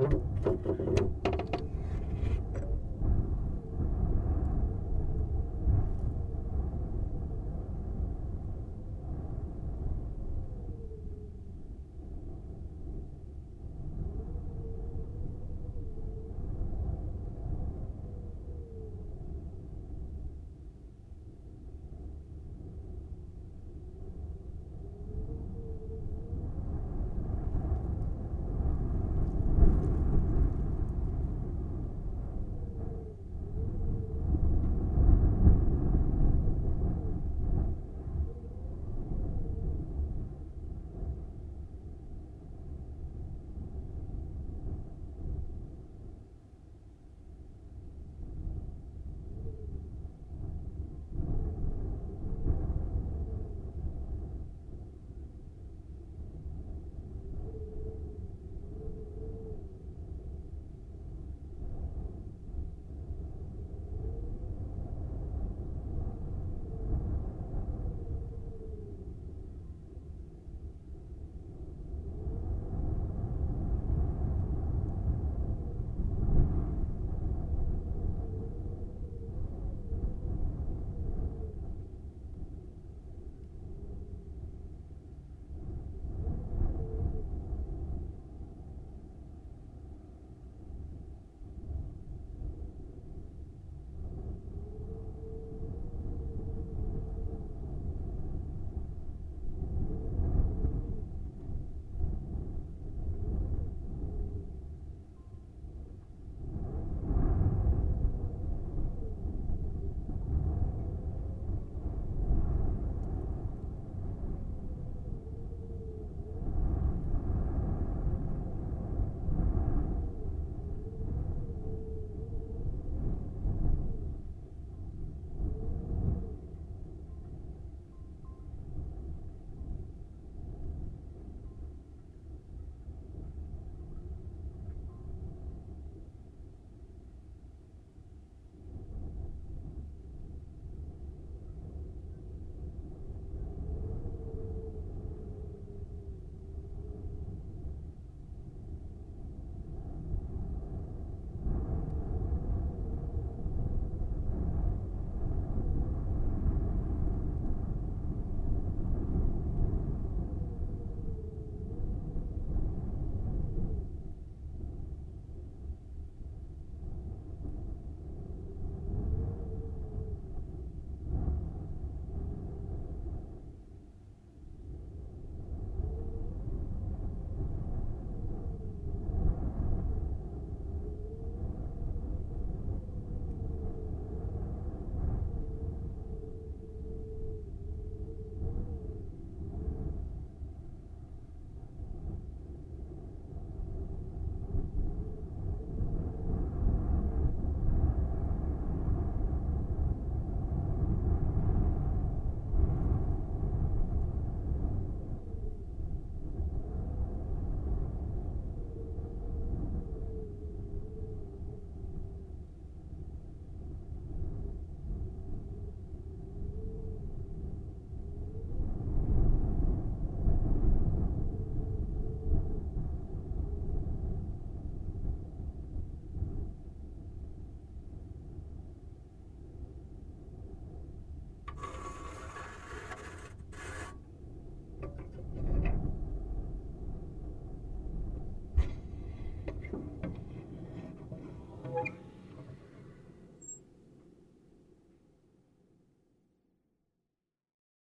Mm-hmm.